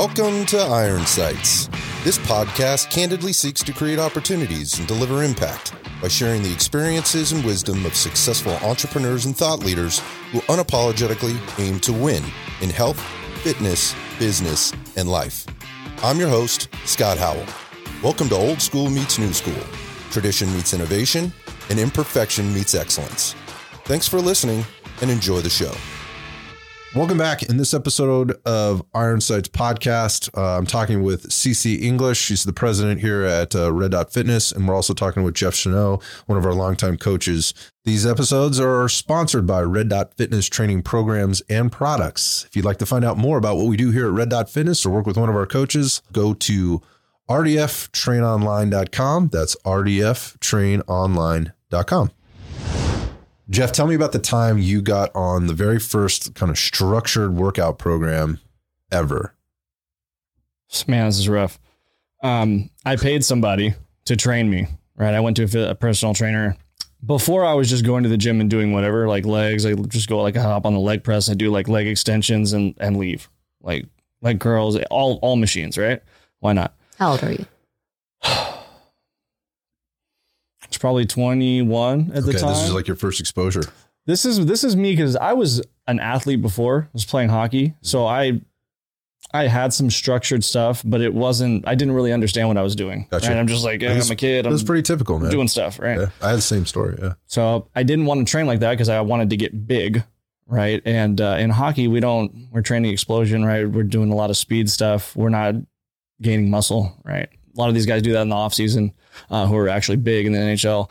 Welcome to Iron Sights. This podcast candidly seeks to create opportunities and deliver impact by sharing the experiences and wisdom of successful entrepreneurs and thought leaders who unapologetically aim to win in health, fitness, business, and life. I'm your host, Scott Howell. Welcome to Old School Meets New School. Tradition meets innovation, and imperfection meets excellence. Thanks for listening and enjoy the show. Welcome back. In this episode of Iron Sights podcast, uh, I'm talking with CC English. She's the president here at uh, Red Dot Fitness, and we're also talking with Jeff Chanot, one of our longtime coaches. These episodes are sponsored by Red Dot Fitness training programs and products. If you'd like to find out more about what we do here at Red Dot Fitness or work with one of our coaches, go to rdftrainonline.com. That's rdftrainonline.com. Jeff, tell me about the time you got on the very first kind of structured workout program ever. Man, this is rough. Um, I paid somebody to train me, right? I went to a, personal trainer. Before I was just going to the gym and doing whatever, like legs. I just go like I hop on the leg press. I do like leg extensions and and leave, like like curls, all all machines, right? Why not? How old are you? It's probably 21 at the time. This is like your first exposure. This is this is me because I was an athlete before. I was playing hockey, so I I had some structured stuff, but it wasn't. I didn't really understand what I was doing. Gotcha. Right? I'm just like, yeah, I'm a kid. That's pretty typical, man. Doing stuff, right? Yeah, I had the same story. Yeah. So I didn't want to train like that because I wanted to get big, right? And uh, in hockey, we don't. We're training explosion, right? We're doing a lot of speed stuff. We're not gaining muscle, right? A lot of these guys do that in the off season uh, who are actually big in the NHL.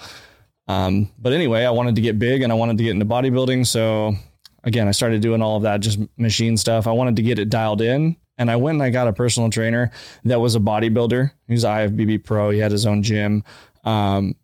Um, but anyway, I wanted to get big and I wanted to get into bodybuilding. So again, I started doing all of that, just machine stuff. I wanted to get it dialed in. And I went and I got a personal trainer that was a bodybuilder. He was IFBB pro. He had his own gym. Um,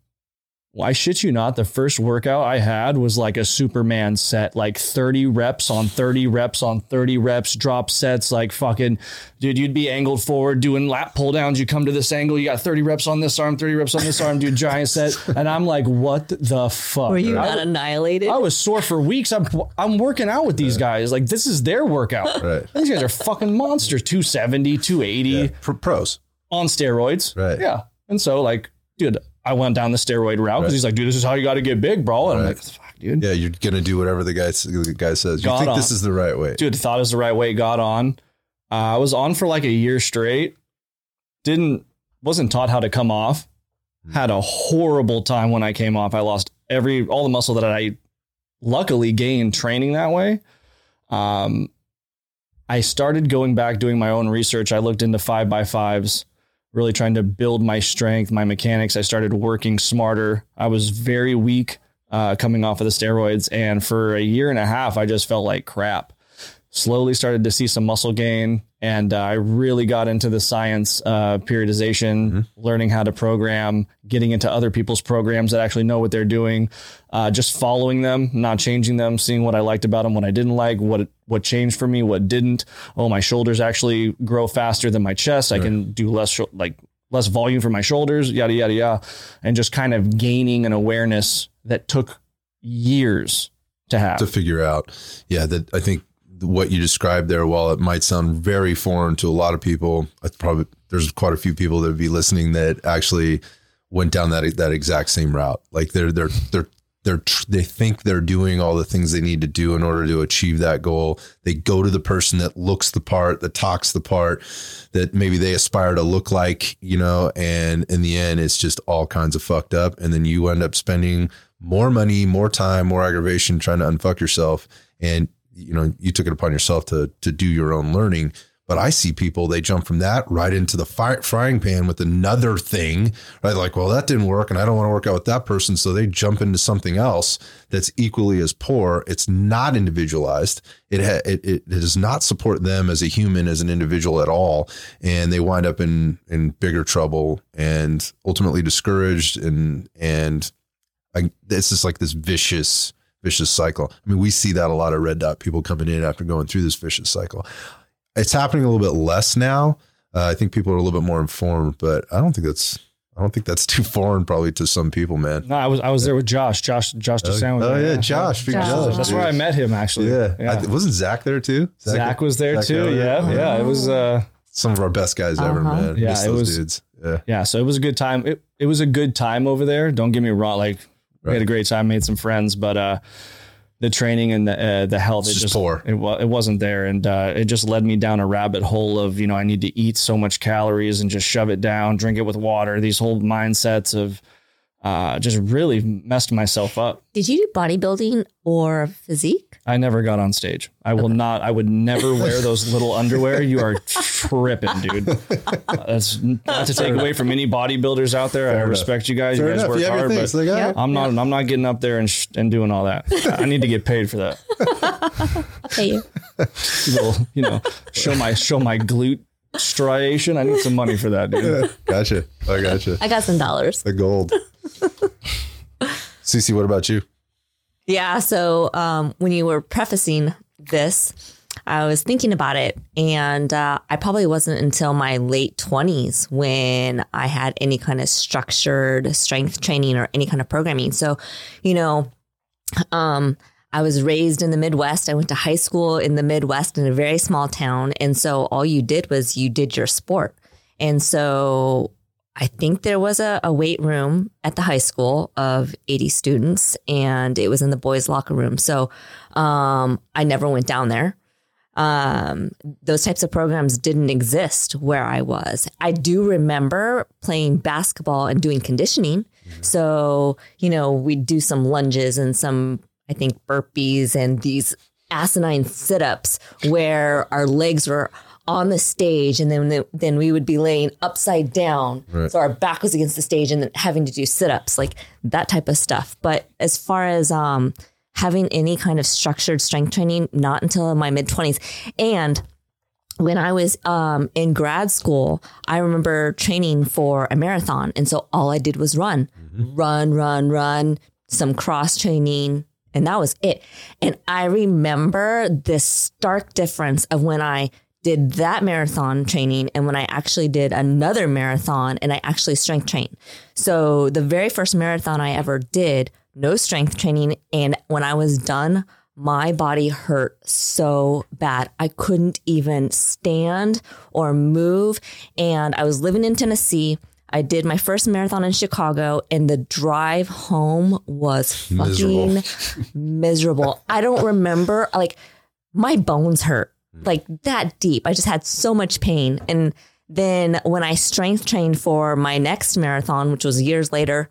I shit you not, the first workout I had was like a Superman set, like 30 reps on 30 reps on 30 reps, drop sets, like fucking, dude, you'd be angled forward doing lat pull downs. You come to this angle, you got 30 reps on this arm, 30 reps on this arm, dude, giant set. And I'm like, what the fuck? Were you I, not annihilated? I was sore for weeks. I'm, I'm working out with these guys. Like, this is their workout. Right. These guys are fucking monsters 270, 280 Yeah. Pros. on steroids. Right. Yeah. And so, like, dude, I went down the steroid route because Right. he's like, dude, this is how you got to get big, bro. And I'm like, fuck, dude. Yeah, you're gonna do whatever the guy the guy says. You Got think on. this is the right way? Dude, thought it was the right way, got on. Uh, I was on for like a year straight. Didn't, wasn't taught how to come off. Had a horrible time when I came off. I lost every, all the muscle that I luckily gained training that way. Um, I started going back doing my own research. I looked into five by fives, really trying to build my strength, my mechanics. I started working smarter. I was very weak uh, coming off of the steroids, and for a year and a half, I just felt like crap. Slowly started to see some muscle gain, and uh, I really got into the science uh, periodization, learning how to program, getting into other people's programs that actually know what they're doing, uh, just following them, not changing them, seeing what I liked about them, what I didn't like, what what changed for me, what didn't. Oh, my shoulders actually grow faster than my chest. I can do less sho- like less volume for my shoulders, yada yada yada, and just kind of gaining an awareness that took years to have. to figure out. Yeah, that I think what you described there, while it might sound very foreign to a lot of people, it's probably there's quite a few people that would be listening that actually went down that that exact same route. Like they're they're they're they're they think they're doing all the things they need to do in order to achieve that goal. They go to the person that looks the part, that talks the part, that maybe they aspire to look like, you know, and in the end, it's just all kinds of fucked up. And then you end up spending more money, more time, more aggravation trying to unfuck yourself. And you know, you took it upon yourself to to do your own learning. But I see people, they jump from that right into the fire, frying pan with another thing, right? Like, well, that didn't work and I don't want to work out with that person. So they jump into something else that's equally as poor. It's not individualized. It, ha- it, it, does not support them as a human, as an individual at all. And they wind up in, in bigger trouble and ultimately discouraged. And, and I, it's just like this vicious, vicious cycle. I mean, we see that a lot of red dot people coming in after going through this vicious cycle it's happening a little bit less now. Uh, I think people are a little bit more informed, but I don't think that's I don't think that's too foreign probably to some people, man. No, I was I was there with Josh, Josh, Josh DeSound. oh yeah, Josh, big Josh. Josh. That's where I met him actually. Yeah, yeah. I wasn't Zach there too? Zach was there Zach too. Elliott? Yeah, Oh, yeah. It was uh, Some of our best guys ever, Uh-huh. man. Yeah, Miss it was- dudes. Yeah. Yeah, so it was a good time. It it was a good time over there. Don't get me wrong. Like we had a great time, made some friends, but uh, the training and the uh, the health, It's it just poor. It was it wasn't there, and uh, it just led me down a rabbit hole of you know I need to eat so much calories and just shove it down, drink it with water. These whole mindsets of uh, just really messed myself up. Did you do bodybuilding or physique? I never got on stage. I will not. I would never wear those little underwear. You are tripping, dude. That's not to take away from any bodybuilders out there. I enough. respect you guys. Fair you guys enough. work You hard, but Like, Yeah. I'm not. I'm not getting up there and sh- and doing all that. I need to get paid for that. I'll pay you. Little, you know, show my show my glute striation. I need some money for that, dude. Gotcha. I gotcha. I got some dollars. The gold. Cece, what about you? Yeah. So um, when you were prefacing this, I was thinking about it, and uh, I probably wasn't until my late 20s when I had any kind of structured strength training or any kind of programming. So, you know, um, I was raised in the Midwest. I went to high school in the Midwest in a very small town. And so all you did was you did your sport. And so I think there was a, a weight room at the high school of 80 students, and it was in the boys' locker room. So um, I never went down there. Um, those types of programs didn't exist where I was. I do remember playing basketball and doing conditioning. So, you know, we'd do some lunges and some, I think, burpees and these asinine sit ups where our legs were on the stage and then then we would be laying upside down Right. so our back was against the stage and then having to do sit-ups like that type of stuff but as far as um having any kind of structured strength training not until my mid 20s and when I was um, in grad school, I remember training for a marathon. And so all I did was run, run, run, run, some cross training, and that was it. And I remember this stark difference of when I did that marathon training and when I actually did another marathon and I actually strength trained. So the very first marathon I ever did, no strength training. And when I was done, my body hurt so bad. I couldn't even stand or move. And I was living in Tennessee. I did my first marathon in Chicago, and the drive home was fucking Miserable. miserable. I don't remember, like, my bones hurt like that deep. I just had so much pain. And then when I strength trained for my next marathon, which was years later,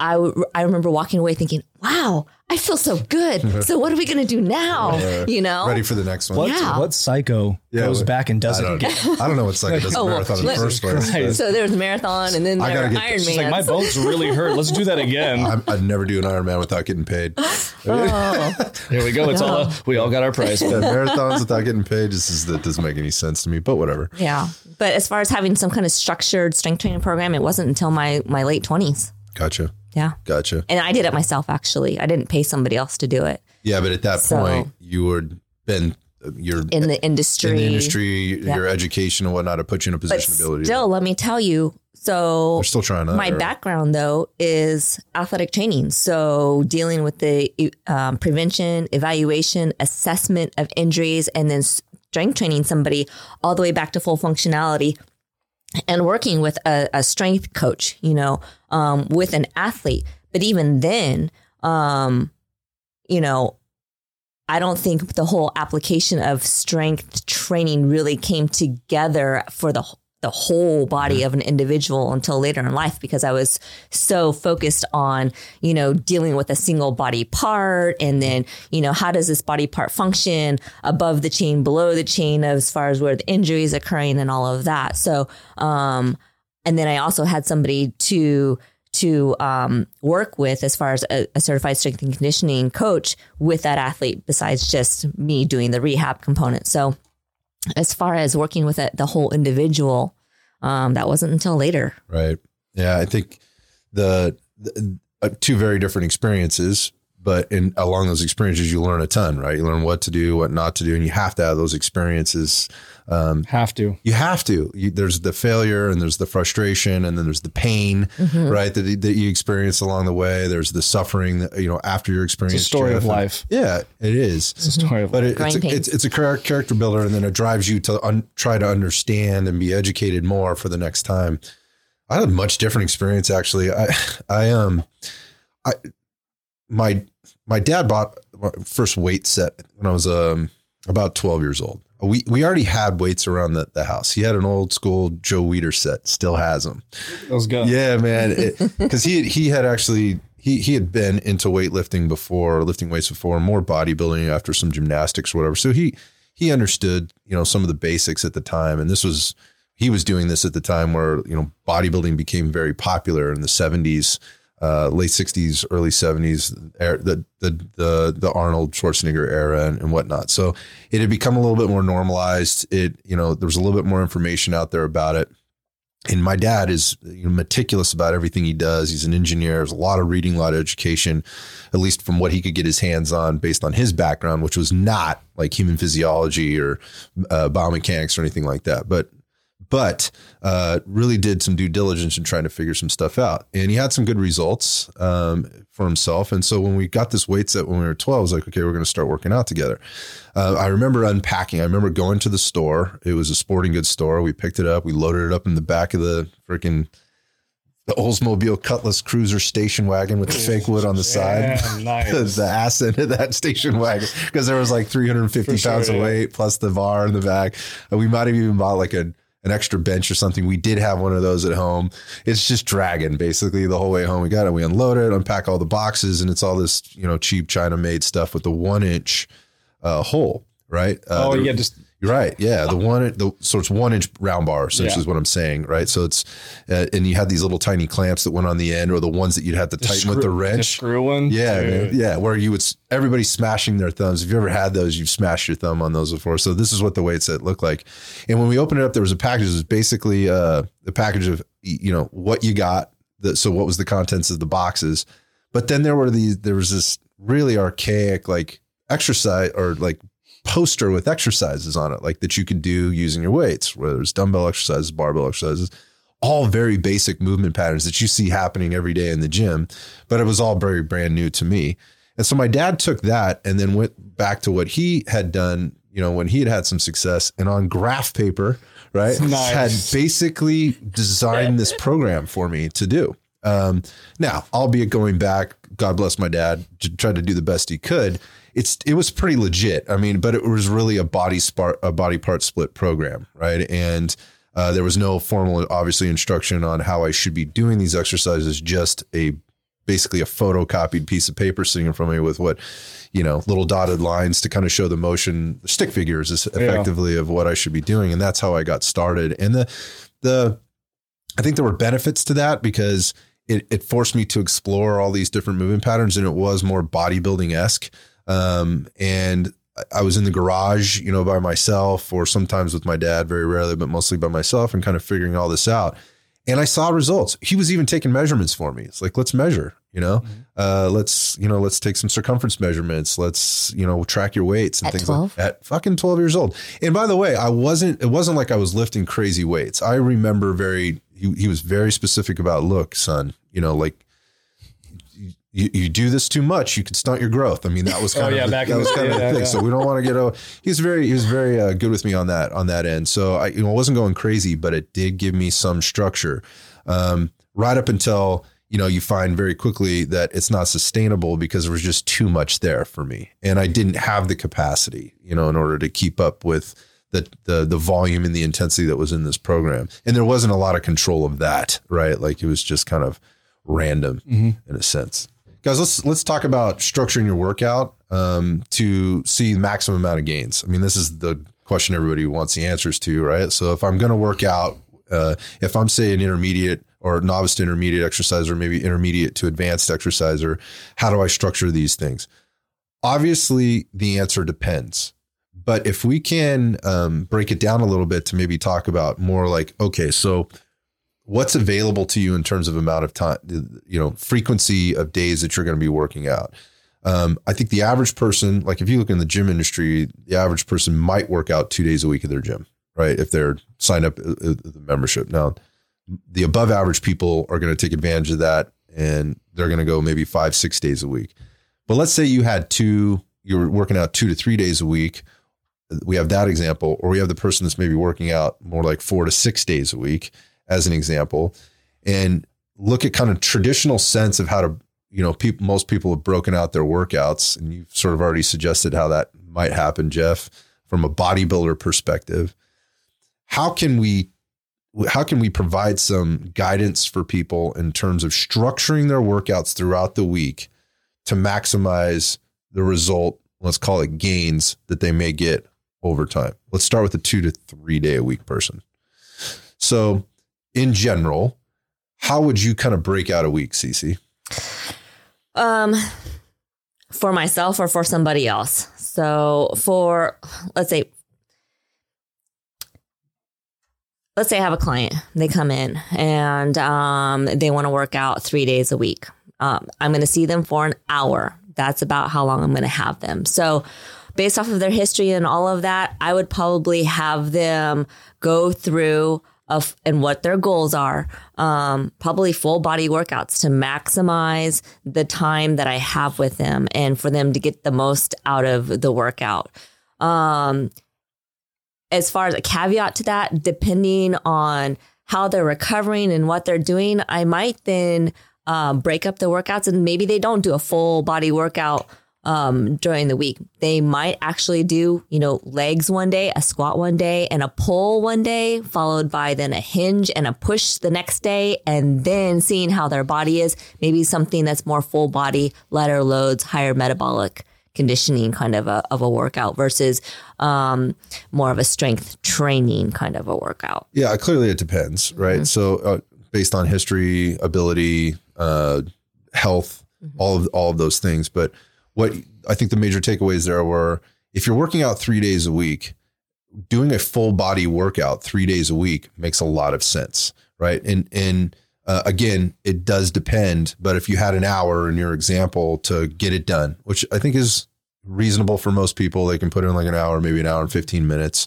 I, w- I remember walking away thinking, wow, I feel so good. so what are we going to do now? You know? Ready for the next one? What Yeah. what psycho Yeah, goes what- back and does I it don't, again? I don't know what's like it does a Oh, well, marathon in the let- first place. Christ. So there was marathon and then I gotta get Iron this. She's like, my Man. bones really hurt. Let's do that again. I'm, I'd never do an Ironman without getting paid. Oh, Here we go. It's all we all got our price. Yeah, marathons without getting paid. This is that doesn't make any sense to me. But whatever. yeah. But as far as having some kind of structured strength training program, it wasn't until my, my late 20s. Gotcha. Yeah. Gotcha. And I did it myself, actually. I didn't pay somebody else to do it Yeah, but at that So- point, you were been you're in the industry. in the industry, your education and whatnot to put you in a position to be able to. do still, let me tell you. So We're still trying to. my background though is athletic training so dealing with the um, prevention evaluation assessment of injuries and then strength training somebody all the way back to full functionality and working with a, a strength coach you know um, with an athlete. But even then um, you know I don't think the whole application of strength training really came together for the the whole body of an individual until later in life because I was so focused on, you know, dealing with a single body part and then, you know, how does this body part function above the chain, below the chain as far as where the injury is occurring and all of that. So, um, and then I also had somebody to to um, work with as far as a, a certified strength and conditioning coach with that athlete besides just me doing the rehab component. So as far as working with it, the whole individual, um, that wasn't until later. Right. Yeah, I think the, the uh, two very different experiences, but in along those experiences, you learn a ton, right? You learn what to do, what not to do, and you have to have those experiences. Um, Have to. you have to. You, there's the failure, and there's the frustration, and then there's the pain, right? That, that you experience along the way. There's the suffering, that, you know, after your experience. It's a story of Jeff. And- life. Yeah, it is. It's a story of But life. it, it's, a, it's it's a character builder, and then it drives you to un- try to understand and be educated more for the next time. I had a much different experience actually. I I um I my my dad bought my first weight set when I was um about twelve years old. We we already had weights around the, the house. He had an old school Joe Weider set, still has them. That was good. Yeah, man. Because he he had actually he he had been into weightlifting before, lifting weights before, more bodybuilding after some gymnastics or whatever. So he he understood you know some of the basics at the time, and this was he was doing this at the time where you know bodybuilding became very popular in the seventies. Uh, late '60s, early '70s, er, the the the the Arnold Schwarzenegger era and, and whatnot. So it had become a little bit more normalized. It you know there was a little bit more information out there about it and my dad is you know, meticulous about everything he does. He's an engineer. There's a lot of reading, a lot of education, at least from what he could get his hands on based on his background, which was not like human physiology or uh, biomechanics or anything like that. But but uh, really did some due diligence in trying to figure some stuff out, and he had some good results um, for himself. And so when we got this weight set when we were 12, I was like, okay, we're going to start working out together. Uh, I remember unpacking. I remember going to the store. It was a sporting goods store. We picked it up. We loaded it up in the back of the freaking the Oldsmobile Cutlass Cruiser station wagon with the fake wood on the side. Nice. the ass end of that station wagon because there was like 350 For sure, pounds of yeah. weight plus the bar in the back. And we might have even bought like a an extra bench or something. We did have one of those at home. It's just dragging basically the whole way home. We got it. We unload it, unpack all the boxes, and it's all this you know cheap China made stuff with the one inch uh, hole. Right. Uh, oh, yeah, just right. Yeah, the one, the so it's one inch round bar. Essentially, Yeah. is what I'm saying. Right. So it's, uh, and you had these little tiny clamps that went on the end, or the ones that you'd have to tighten with the screw- wrench. screw one. Yeah, man. yeah. Where you would everybody smashing their thumbs. If you ever had those, you've smashed your thumb on those before. So this is what the weight set looked like. And when we opened it up, there was a package. It was basically uh, the package of you know what you got. The, so what was the contents of the boxes? But then there were these. There was this really archaic like exercise or like poster with exercises on it, like that you could do using your weights, whether it's dumbbell exercises, barbell exercises, all very basic movement patterns that you see happening every day in the gym. But it was all very brand new to me. And so my dad took that and then went back to what he had done, you know, when he had had some success and on graph paper, right? Nice. Had basically designed this program for me to do. Um, now, albeit going back, God bless my dad, to try to do the best he could. It's it was pretty legit. I mean, but it was really a body spart a body part split program, right? And uh, there was no formal, obviously, instruction on how I should be doing these exercises. Just a basically a photocopied piece of paper sitting in front of me with what you know little dotted lines to kind of show the motion, stick figures, is effectively of what I should be doing, and that's how I got started. And the the I think there were benefits to that because it, it forced me to explore all these different movement patterns and it was more bodybuilding esque. Um, and I- was in the garage, you know, by myself or sometimes with my dad, very rarely, but mostly by myself and kind of figuring all this out. And I saw results. He was even taking measurements for me. It's like, let's measure, you know, uh, let's, you know, let's take some circumference measurements. Let's, you know, track your weights and At things 12? like at fucking 12 years old. And by the way, I wasn't, it wasn't like I was lifting crazy weights. I remember very, he, he was very specific about, look, son, you know, like you, you do this too much, you could stunt your growth. I mean, that was kind Oh, of yeah, the, back that was the- kind of the yeah, thing. yeah. So we don't want to get. Oh, he was very he was very uh, good with me on that on that end. So I you know wasn't going crazy, but it did give me some structure. Um, right up until you know you find very quickly that it's not sustainable because there was just too much there for me, and I didn't have the capacity, you know, in order to keep up with. The, the the volume and the intensity that was in this program and there wasn't a lot of control of that right like it was just kind of random in a sense guys let's let's talk about structuring your workout um, to see the maximum amount of gains. I mean this is the question everybody wants the answers to right? So if i'm going to work out uh, if i'm say an intermediate or novice to intermediate exerciser maybe intermediate to advanced exerciser how do i structure these things? Obviously the answer depends. But if we can um, break it down a little bit to maybe talk about more like okay so what's available to you in terms of amount of time you know frequency of days that you're going to be working out Um, I think the average person, like if you look in the gym industry, the average person might work out two days a week at their gym, right? If they're signed up uh, uh, the membership. Now, the above average people are going to take advantage of that and they're going to go maybe five, six days a week. But let's say you had two, you're working out two to three days a week. We have that example, or we have the person that's maybe working out more like four to six days a week as an example. And look at kind of traditional sense of how to you know, people, most people have broken out their workouts, and you've sort of already suggested how that might happen, Jeff, from a bodybuilder perspective. How can we, how can we provide some guidance for people in terms of structuring their workouts throughout the week to maximize the result? Let's call it gains that they may get over time. Let's start with a two to three day a week person. So, in general, how would you kind of break out a week, Cece? Um, for myself or for somebody else. So for let's say let's say I have a client, they come in and um, they want to work out three days a week. Um, I'm going to see them for an hour. That's about how long I'm going to have them. So, based off of their history and all of that, I would probably have them go through of and what their goals are. Um, probably full body workouts to maximize the time that I have with them and for them to get the most out of the workout. Um, as far as a caveat to that, depending on how they're recovering and what they're doing, I might then um, break up the workouts and maybe they don't do a full body workout um, during the week. They might actually do, you know, legs one day, a squat one day, and a pull one day, followed by then a hinge and a push the next day, and then seeing how their body is. Maybe something that's more full body, lighter loads, higher metabolic conditioning kind of a, of a workout versus um, more of a strength training kind of a workout. Yeah, clearly it depends, right? Mm-hmm. So uh, based on history, ability, uh, health, mm-hmm. all of all of those things, but what I think the major takeaways there were if you're working out three days a week, doing a full body workout three days a week makes a lot of sense, right? And and uh, again, it does depend. But if you had an hour in your example to get it done, which I think is reasonable for most people, they can put in like an hour, maybe an hour and fifteen minutes.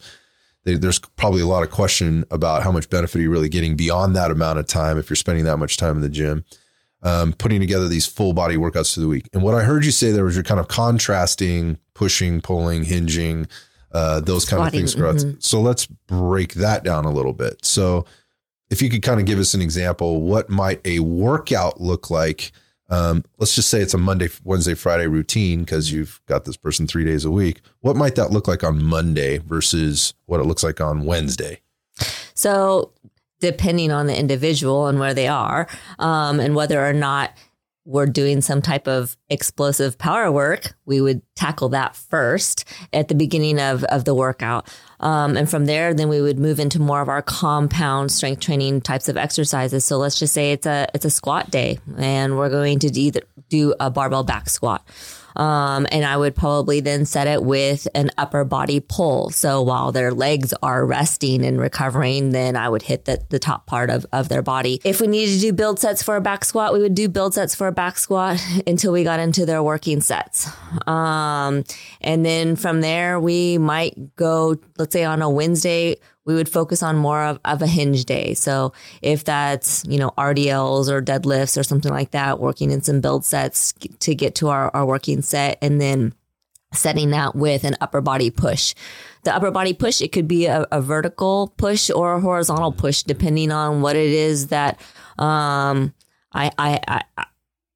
They, there's probably a lot of question about how much benefit are you really getting beyond that amount of time if you're spending that much time in the gym um, putting together these full body workouts through the week. And what I heard you say there was you're kind of contrasting pushing, pulling, hinging, uh, those kind Squatting, of things. Mm-hmm. So let's break that down a little bit. So if you could kind of give us an example, what might a workout look like? Um, let's just say it's a Monday, Wednesday, Friday routine because you've got this person three days a week. What might that look like on Monday versus what it looks like on Wednesday? So depending on the individual and where they are, um, and whether or not we're doing some type of explosive power work, we would tackle that first at the beginning of, of the workout. Um, and from there, then we would move into more of our compound strength training types of exercises. So let's just say it's a, it's a squat day and we're going to do, do a barbell back squat. Um, and I would probably then set it with an upper body pull. So while their legs are resting and recovering, then I would hit the, the top part of, of their body. If we needed to do build sets for a back squat, we would do build sets for a back squat until we got into their working sets. Um, and then from there, we might go, let's say on a Wednesday, we would focus on more of, of a hinge day. So if that's, you know, RDLs or deadlifts or something like that, working in some build sets to get to our, our working set and then setting that with an upper body push. The upper body push, it could be a, a vertical push or a horizontal push, depending on what it is that um, I, I, I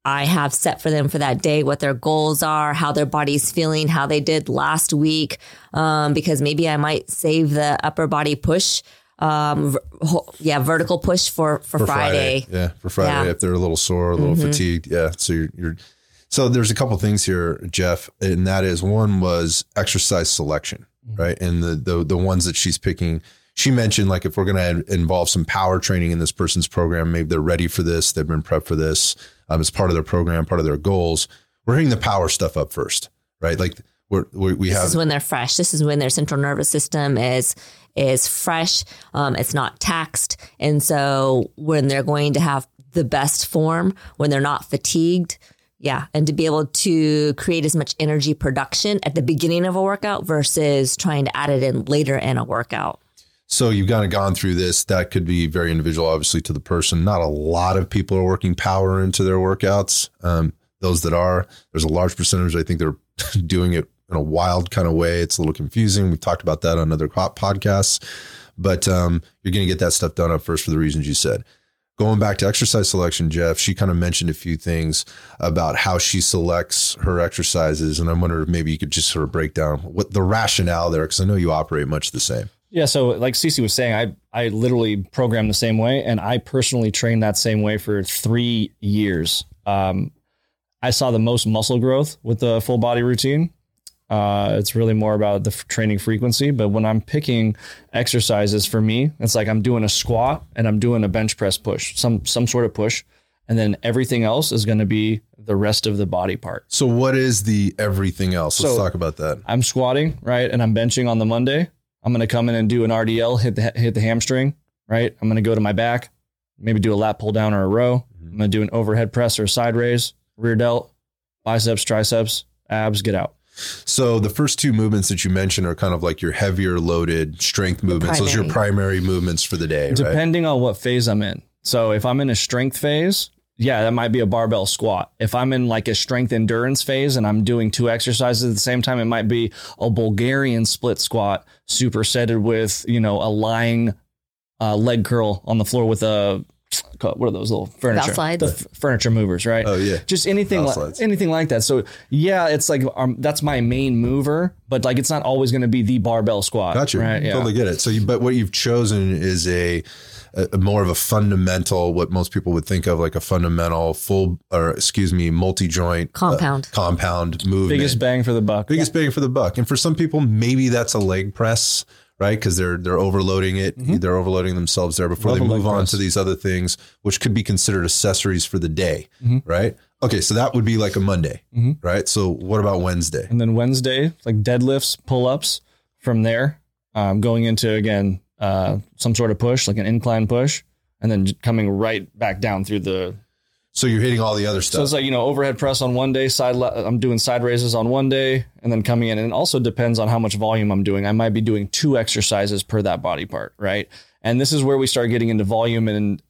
I have set for them for that day, what their goals are, how their body's feeling, how they did last week. Um, because maybe I might save the upper body push. Um, yeah, vertical push for, for, for Friday. Friday. Yeah. For Friday, yeah. if they're a little sore, a little mm-hmm. fatigued. Yeah. So you're, you're, so there's a couple things here, Jeff, and that is one was exercise selection, mm-hmm. right? And the, the, the ones that she's picking, she mentioned like if we're going to involve some power training in this person's program, maybe they're ready for this, they've been prepped for this um, as part of their program, part of their goals. We're hitting the power stuff up first, right? Like we're, we, we have. This is when they're fresh. This is when their central nervous system is is fresh. Um, it's not taxed, and so when they're going to have the best form, when they're not fatigued, Yeah. And to be able to create as much energy production at the beginning of a workout versus trying to add it in later in a workout. So you've kind of gone through this. That could be very individual, obviously, to the person. Not a lot of people are working power into their workouts. Um, those that are, there's a large percentage. I think they're doing it in a wild kind of way. It's a little confusing. We've talked about that on other podcasts, but um, you're going to get that stuff done up first for the reasons you said going back to exercise selection, Jeff, she kind of mentioned a few things about how she selects her exercises. And I wonder if maybe you could just sort of break down what the rationale there, because I know you operate much the same. Yeah. So like Cece was saying, I, I literally program the same way and I personally trained that same way for three years. Um, I saw the most muscle growth with the full body routine. Uh, it's really more about the f- training frequency. But when I'm picking exercises for me, it's like I'm doing a squat and I'm doing a bench press push, some some sort of push, and then everything else is going to be the rest of the body part. So what is the everything else? Let's So- talk about that. I'm squatting right, and I'm benching on the Monday. I'm going to come in and do an RDL, hit the hit the hamstring, right. I'm going to go to my back, maybe do a lat pull down or a row. Mm-hmm. I'm going to do an overhead press or a side raise, rear delt, biceps, triceps, abs, get out. So the first two movements that you mentioned are kind of like your heavier loaded strength movements. Those are your primary movements for the day, right? depending on what phase I'm in. So if I'm in a strength phase, yeah, that might be a barbell squat. If I'm in like a strength endurance phase and I'm doing two exercises at the same time, it might be a Bulgarian split squat supersetted with, you know, a lying uh, leg curl on the floor with a what are those little furniture slides? The f- furniture movers, right? Oh, yeah. just anything Bow like anything like that. So yeah, it's like um, that's my main mover, but like it's not always going to be the barbell squat. Gotcha. Right? Yeah. Totally get it. So, you, but what you've chosen is a, a more of a fundamental, what most people would think of like a fundamental full, or excuse me, multi joint Compound. compound movement. Biggest bang for the buck. biggest bang for the buck. And for some people, maybe that's a leg press, right? Because they're they're overloading it, they're overloading themselves there before Mm-hmm. Love they move on press. to these other things, which could be considered accessories for the day, Mm-hmm. right? Okay, so that would be like a Monday, right? So what about Wednesday? And then Wednesday, like deadlifts, pull ups from there, um, going into again, uh, some sort of push, like an incline push, and then coming right back down through the. So you're hitting all the other stuff. So it's like, you know, overhead press on one day, side, I'm doing side raises on one day, and then coming in. And it also depends on how much volume I'm doing. I might be doing two exercises per that body part, right? And this is where we start getting into volume and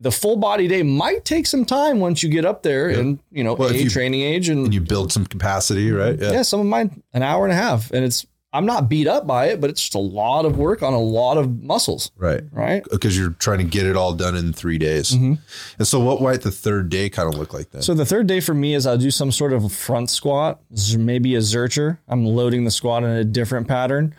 the full body day might take some time once you get up there and, you know, Well, age, you- training age and and you build some capacity, right? yeah. some of mine an hour and a half and it's i'm not beat up by it but it's just a lot of work on a lot of muscles Right. right Because you're trying to get it all done in three days. And so what might the third day kind of look like then? so the third day for me is i'll do some sort of front squat maybe a zercher i'm loading the squat in a different pattern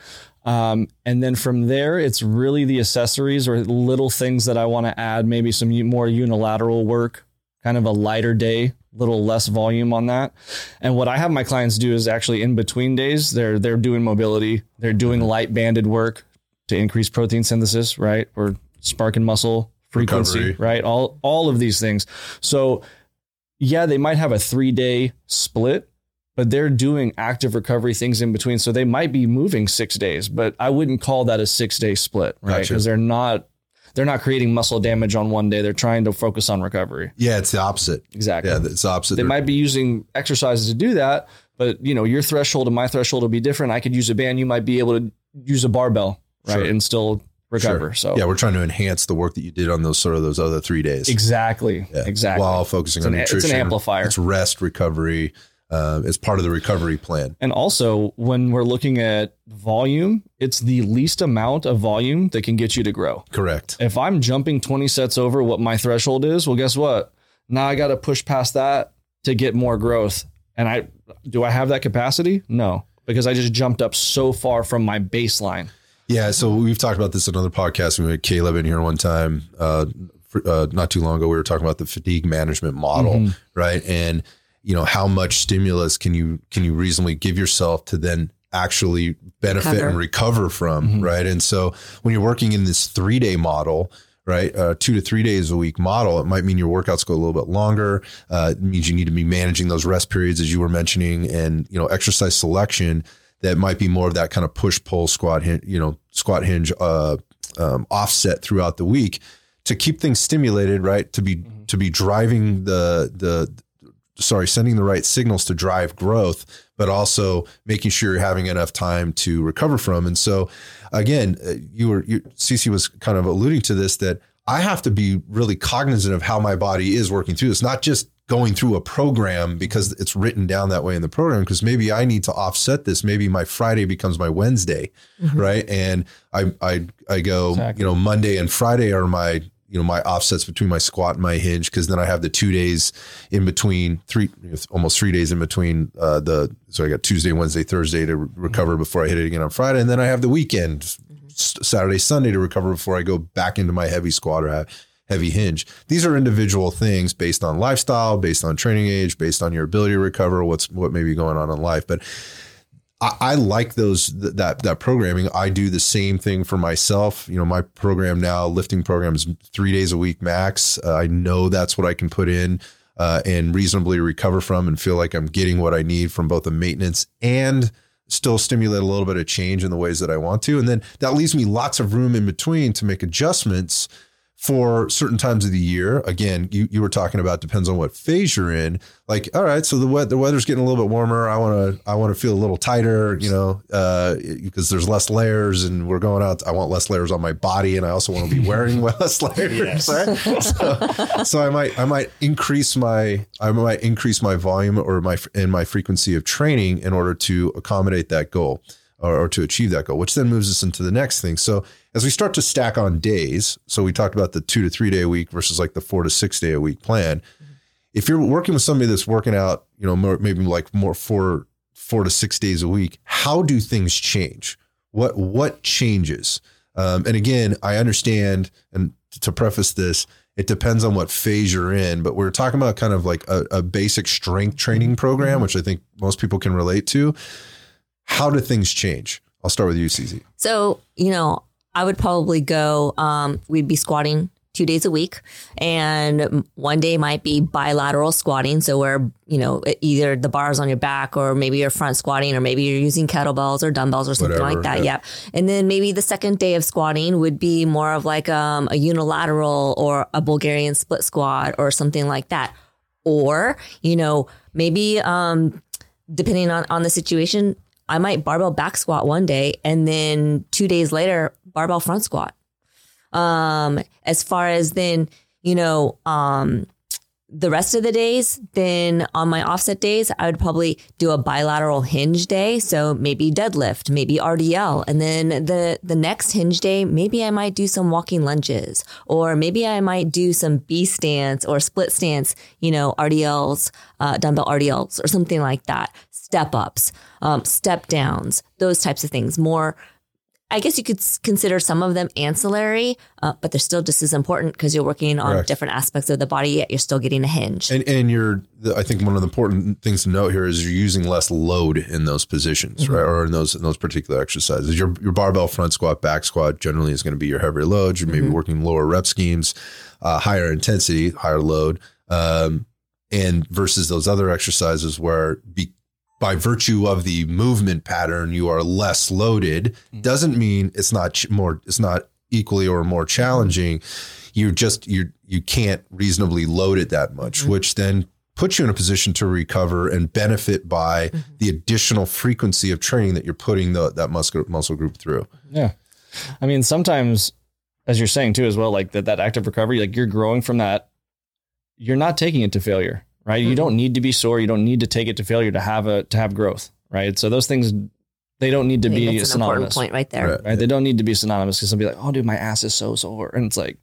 um, and then from there it's really the accessories or little things that i want to add maybe some more unilateral work kind of a lighter day little less volume on that. And what i have my clients do is actually in between days they're they're doing mobility. They're doing mm-hmm. light banded work to increase protein synthesis right? Or sparking muscle frequency Recovery. right? All all of these things. So yeah they might have a 3 day split but they're doing active recovery things in between. So they might be moving 6 days but I wouldn't call that a 6 day split right? Gotcha. because they're not they're not creating muscle damage on one day they're trying to focus on recovery yeah, it's the opposite. exactly Yeah, it's the opposite. they might be using exercises to do that but you know your threshold and my threshold will be different i could use a band you might be able to use a barbell right Sure. and still recover Sure. so yeah, we're trying to enhance the work that you did on those sort of those other three days. exactly Yeah. exactly While focusing It's on an- it's an amplifier. It's rest, recovery. Uh, it's part of the recovery plan. And also, when we're looking at volume, it's the least amount of volume that can get you to grow. Correct. If I'm jumping 20 sets over what my threshold is, well, guess what? Now I got to push past that to get more growth. And I do I have that capacity? No, because I just jumped up so far from my baseline. Yeah, so we've talked about this in another podcast. We had Caleb in here one time, uh, for, uh, not too long ago. We were talking about the fatigue management model, Mm-hmm. right? And you know how much stimulus can you can you reasonably give yourself to then actually benefit Recover. and recover from, Mm-hmm. right? And so when you're working in this three day model. Right, uh, two to three days a week model. It might mean your workouts go a little bit longer. Uh, it means you need to be managing those rest periods, as you were mentioning, and you know exercise selection that might be more of that kind of push pull squat hin- you know squat hinge uh, um, offset throughout the week to keep things stimulated right to be to be driving the the sorry, sending the right signals to drive growth, but also making sure you're having enough time to recover from. And so, again, uh, you were, you, Cece was kind of alluding to this that I have to be really cognizant of how my body is working through this, not just going through a program because it's written down that way in the program because maybe I need to offset this maybe my Friday becomes my Wednesday mm-hmm. right and I I I go exactly. you know Monday and Friday are my you know my offsets between my squat and my hinge because then I have the two days in between three almost three days in between uh, the so I got Tuesday Wednesday Thursday to re- recover mm-hmm. before I hit it again on Friday and then I have the weekend mm-hmm. Saturday Sunday to recover before I go back into my heavy squat or heavy hinge. These are individual things based on lifestyle, based on training age, based on your ability to recover, what's what may be going on in life. But I, I like those that that programming. I do the same thing for myself. You know, my program now, lifting program is three days a week max. Uh, I know that's what I can put in. Uh, and reasonably recover from and feel like I'm getting what I need from both the maintenance and still stimulate a little bit of change in the ways that I want to. And then that leaves me lots of room in between to make adjustments for certain times of the year. Again, you, you were talking about depends on what phase you're in. Like, all right, so the the weather's getting a little bit warmer. I want to I want to feel a little tighter, you know, uh, because there's less layers, and we're going out. I want less layers on my body, and I also want to be wearing less layers. Right? So, so I might I might increase my I might increase my volume or my and my frequency of training in order to accommodate that goal or, or to achieve that goal. Which then moves us into the next thing. So as we start to stack on days, so we talked about the two to three day a week versus like the four to six day a week plan. If you're working with somebody that's working out, you know, more, maybe like more four four to six days a week, how do things change? What what changes? Um, and again, I understand, and to preface this, it depends on what phase you're in. But we're talking about kind of like a, a basic strength training program, which I think most people can relate to. How do things change? I'll start with you, Cece. So, you know, I would probably go, um, we'd be squatting two days a week. And one day might be bilateral squatting. So where, you know, either the bars on your back or maybe you're front squatting or maybe you're using kettlebells or dumbbells or something Whatever, like that. Yeah. yeah. And then maybe the second day of squatting would be more of like um, a unilateral or a Bulgarian split squat or something like that. Or, you know, maybe um, depending on, on the situation, I might barbell back squat one day and then two days later, barbell front squat. Um, as far as then, you know, um, the rest of the days, then on my offset days, I would probably do a bilateral hinge day. So maybe deadlift, maybe RDL. And then the, the next hinge day, maybe I might do some walking lunges or maybe I might do some B stance or split stance, you know, RDLs, uh, dumbbell RDLs or something like that. Step ups, um, step downs, those types of things. More, I guess you could consider some of them ancillary, uh, but they're still just as important because you're working on Correct. different aspects of the body, yet you're still getting a hinge. And, and you're, I think one of the important things to note here is you're using less load in those positions, mm-hmm. right? Or in those in those particular exercises. Your your barbell front squat, back squat generally is going to be your heavier load. You're maybe mm-hmm. working lower rep schemes, uh, higher intensity, higher load. Um, and versus those other exercises where be, by virtue of the movement pattern, you are less loaded. Mm-hmm. Doesn't mean it's not more, it's not equally or more challenging. You just you you can't reasonably load it that much, mm-hmm. which then puts you in a position to recover and benefit by mm-hmm. the additional frequency of training that you're putting the, that muscle muscle group through. Yeah, I mean sometimes, as you're saying too, as well, like that that active recovery, like you're growing from that. You're not taking it to failure right? Mm-hmm. You don't need to be sore. You don't need to take it to failure to have a to have growth, right? So those things they don't need to be that's synonymous. point right there. Right. right? They don't need to be synonymous because they'll be like, oh, dude, my ass is so sore, and it's like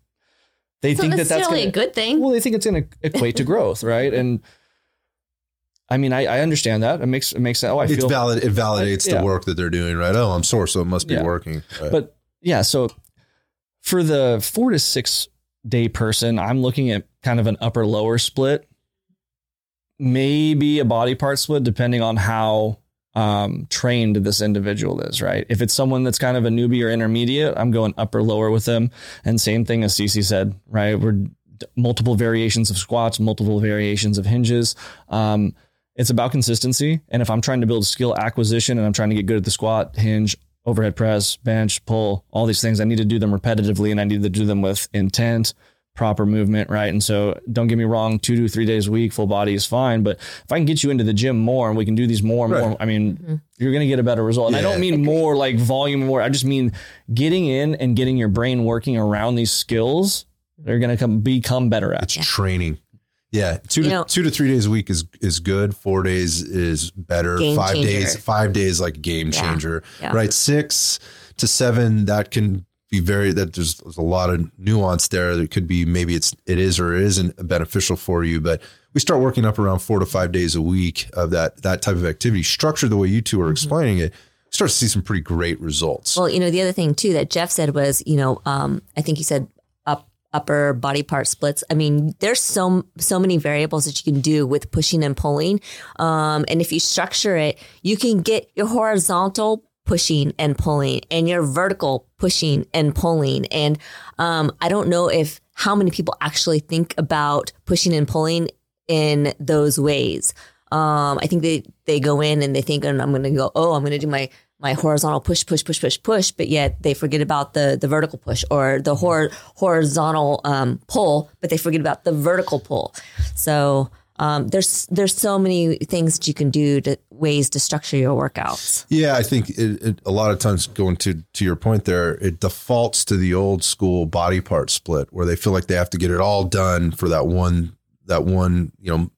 they it's think that that's gonna, a good thing. Well, they think it's going to equate to growth, right? And I mean, I, I understand that. It makes it makes sense. Oh, I it's feel valid. It validates I, yeah. the work that they're doing, right? Oh, I'm sore, so it must be yeah. working. Right. But yeah, so for the four to six day person, I'm looking at kind of an upper lower split maybe a body part split depending on how um, trained this individual is, right? If it's someone that's kind of a newbie or intermediate, I'm going upper lower with them. And same thing as CC said, right? We're multiple variations of squats, multiple variations of hinges. Um, it's about consistency. And if I'm trying to build skill acquisition and I'm trying to get good at the squat, hinge, overhead press, bench, pull, all these things, I need to do them repetitively and I need to do them with intent, proper movement, right? And so don't get me wrong, two to three days a week, full body is fine. But if I can get you into the gym more and we can do these more and Right. more, I mean, mm-hmm. you're going to get a better result. And I don't mean more like volume more. I just mean getting in and getting your brain working around these skills. They're going to come become better at. It. It's training. Yeah, two to know- two to three days a week is is good. Four days is better. Five changer. days, five days like a game Yeah. changer. Yeah. Right, six to seven that can be very that there's, there's a lot of nuance there. that could be maybe it's it is or it isn't beneficial for you, but we start working up around four to five days a week of that that type of activity, structured the way you two are explaining it. Start to see some pretty great results. Well, you know, the other thing too that Jeff said was, you know, um, I think he said up upper body part splits. I mean, there's so so many variables that you can do with pushing and pulling. Um, and if you structure it, you can get your horizontal pushing and pulling and your vertical pushing and pulling. And um, I don't know if how many people actually think about pushing and pulling in those ways. Um, I think they they go in and they think, and I'm going to go, oh, I'm going to do my my horizontal push, push, push, push, push, but yet they forget about the the vertical push or the hor- horizontal um, pull, but they forget about the vertical pull. So um, there's there's so many things that you can do to ways to structure your workouts. Yeah, I think it, it, a lot of times going to to your point there, it defaults to the old school body part split where they feel like they have to get it all done for that one that one you know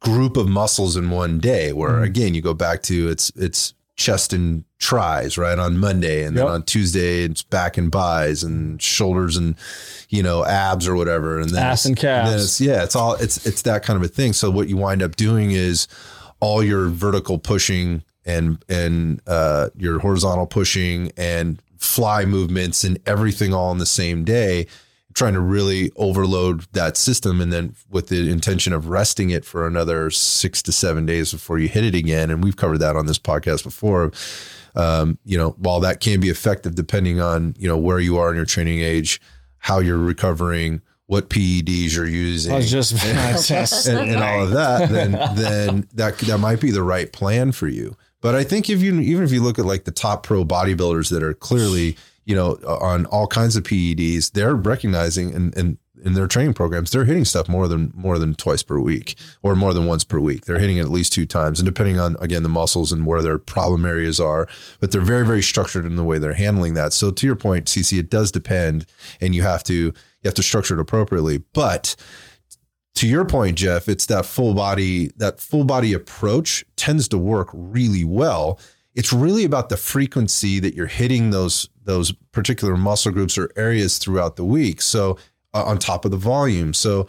group of muscles in one day. Where again, you go back to it's it's chest and tris right on Monday, and then on Tuesday it's back and bis and shoulders and you know abs or whatever, and then Ass and calves. then it's- yeah, it's all it's it's that kind of a thing. So what you wind up doing is all your vertical pushing and and uh, your horizontal pushing and fly movements and everything all in the same day trying to really overload that system and then with the intention of resting it for another six to seven days before you hit it again. And we've covered that on this podcast before. Um, you know while that can be effective depending on you know where you are in your training age how you're recovering what PEDs you're using. I was just, and, and all of that, then then that that might be the right plan for you. But I think if you even if you look at like the top pro bodybuilders that are clearly you know on all kinds of PEDs, they're recognizing and and in their training programs, they're hitting stuff more than more than twice per week or more than once per week. They're hitting it at least two times, and depending on again the muscles and where their problem areas are, but they're very very structured in the way they're handling that. So to your point, Cece, it does depend, and you have to you have to structure it appropriately, but to your point, Jeff, it's that full body, that full body approach tends to work really well. It's really about the frequency that you're hitting those those particular muscle groups or areas throughout the week. So uh, on top of the volume. So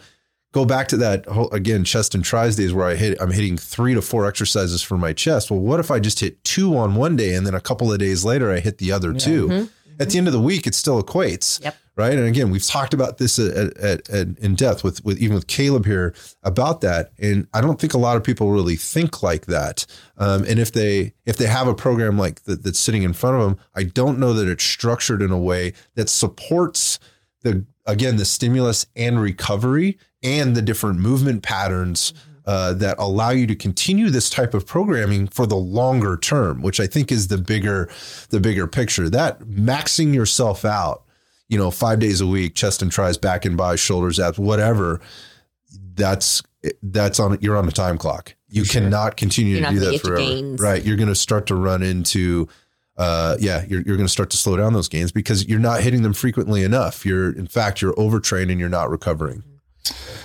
go back to that whole, again chest and tris days where I hit I'm hitting 3 to 4 exercises for my chest. Well, what if I just hit 2 on one day and then a couple of days later I hit the other 2? At the end of the week it still equates Yep. Right? And again, we've talked about this at, at, at, in depth with, with even with Caleb here about that. And I don't think a lot of people really think like that. Um, and if they if they have a program like that that's sitting in front of them, I don't know that it's structured in a way that supports the again the stimulus and recovery and the different movement patterns. Uh, that allow you to continue this type of programming for the longer term, which I think is the bigger, the bigger picture. That maxing yourself out you know, five days a week, chest and tris, back and by, shoulders, abs, whatever. That's that's on you're on a time clock. You cannot continue You're to do that forever. gains. Right. You're going to start to run into uh yeah, you're you're going to start to slow down those gains because you're not hitting them frequently enough. You're in fact you're overtrained and you're not recovering.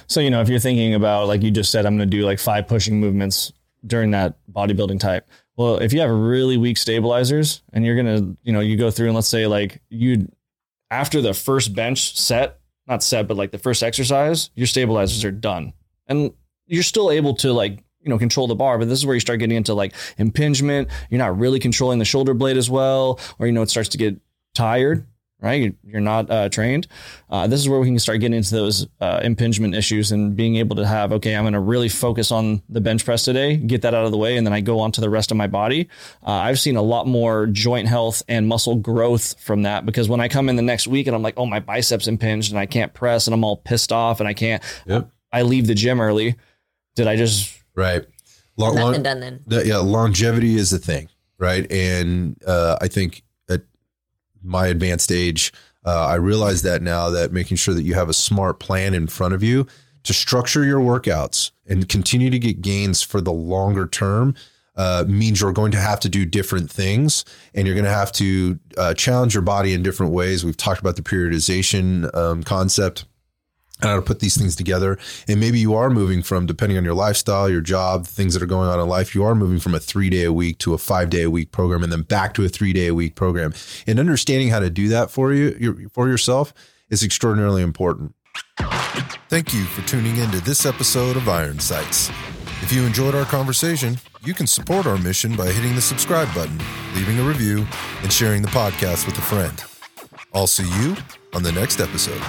So, you know, if you're thinking about, like you just said, I'm going to do like five pushing movements during that bodybuilding type. Well, if you have really weak stabilizers and you're going to, you know, you go through and let's say like you, after the first bench set, not set, but like the first exercise, your stabilizers are done. And you're still able to like, you know, control the bar, but this is where you start getting into like impingement. You're not really controlling the shoulder blade as well, or, you know, it starts to get tired, right? You- You're not uh, trained. Uh, this is where we can start getting into those uh, impingement issues and being able to have, okay, I'm going to really focus on the bench press today, get that out of the way, and then I go on to the rest of my body. Uh, I've seen a lot more joint health and muscle growth from that because when I come in the next week and I'm like, oh, my biceps impinged and I can't press and I'm all pissed off and I can't, Yep. I leave the gym early. Did I just, Right. Long, long, done then. the, yeah, longevity is a thing, right? And uh, I think at my advanced age, Uh, I realize that now that making sure that you have a smart plan in front of you to structure your workouts and continue to get gains for the longer term uh, means you're going to have to do different things and you're going to have to uh, challenge your body in different ways. We've talked about the periodization um, concept and how to put these things together. And maybe you are moving from, depending on your lifestyle, your job, things that are going on in life, you are moving from a three day a week to a five day a week program and then back to a three day a week program. And understanding how to do that for you, for yourself is extraordinarily important. Thank you for tuning in to this episode of Iron Sights. If you enjoyed our conversation, you can support our mission by hitting the subscribe button, leaving a review, and sharing the podcast with a friend. I'll see you on the next episode.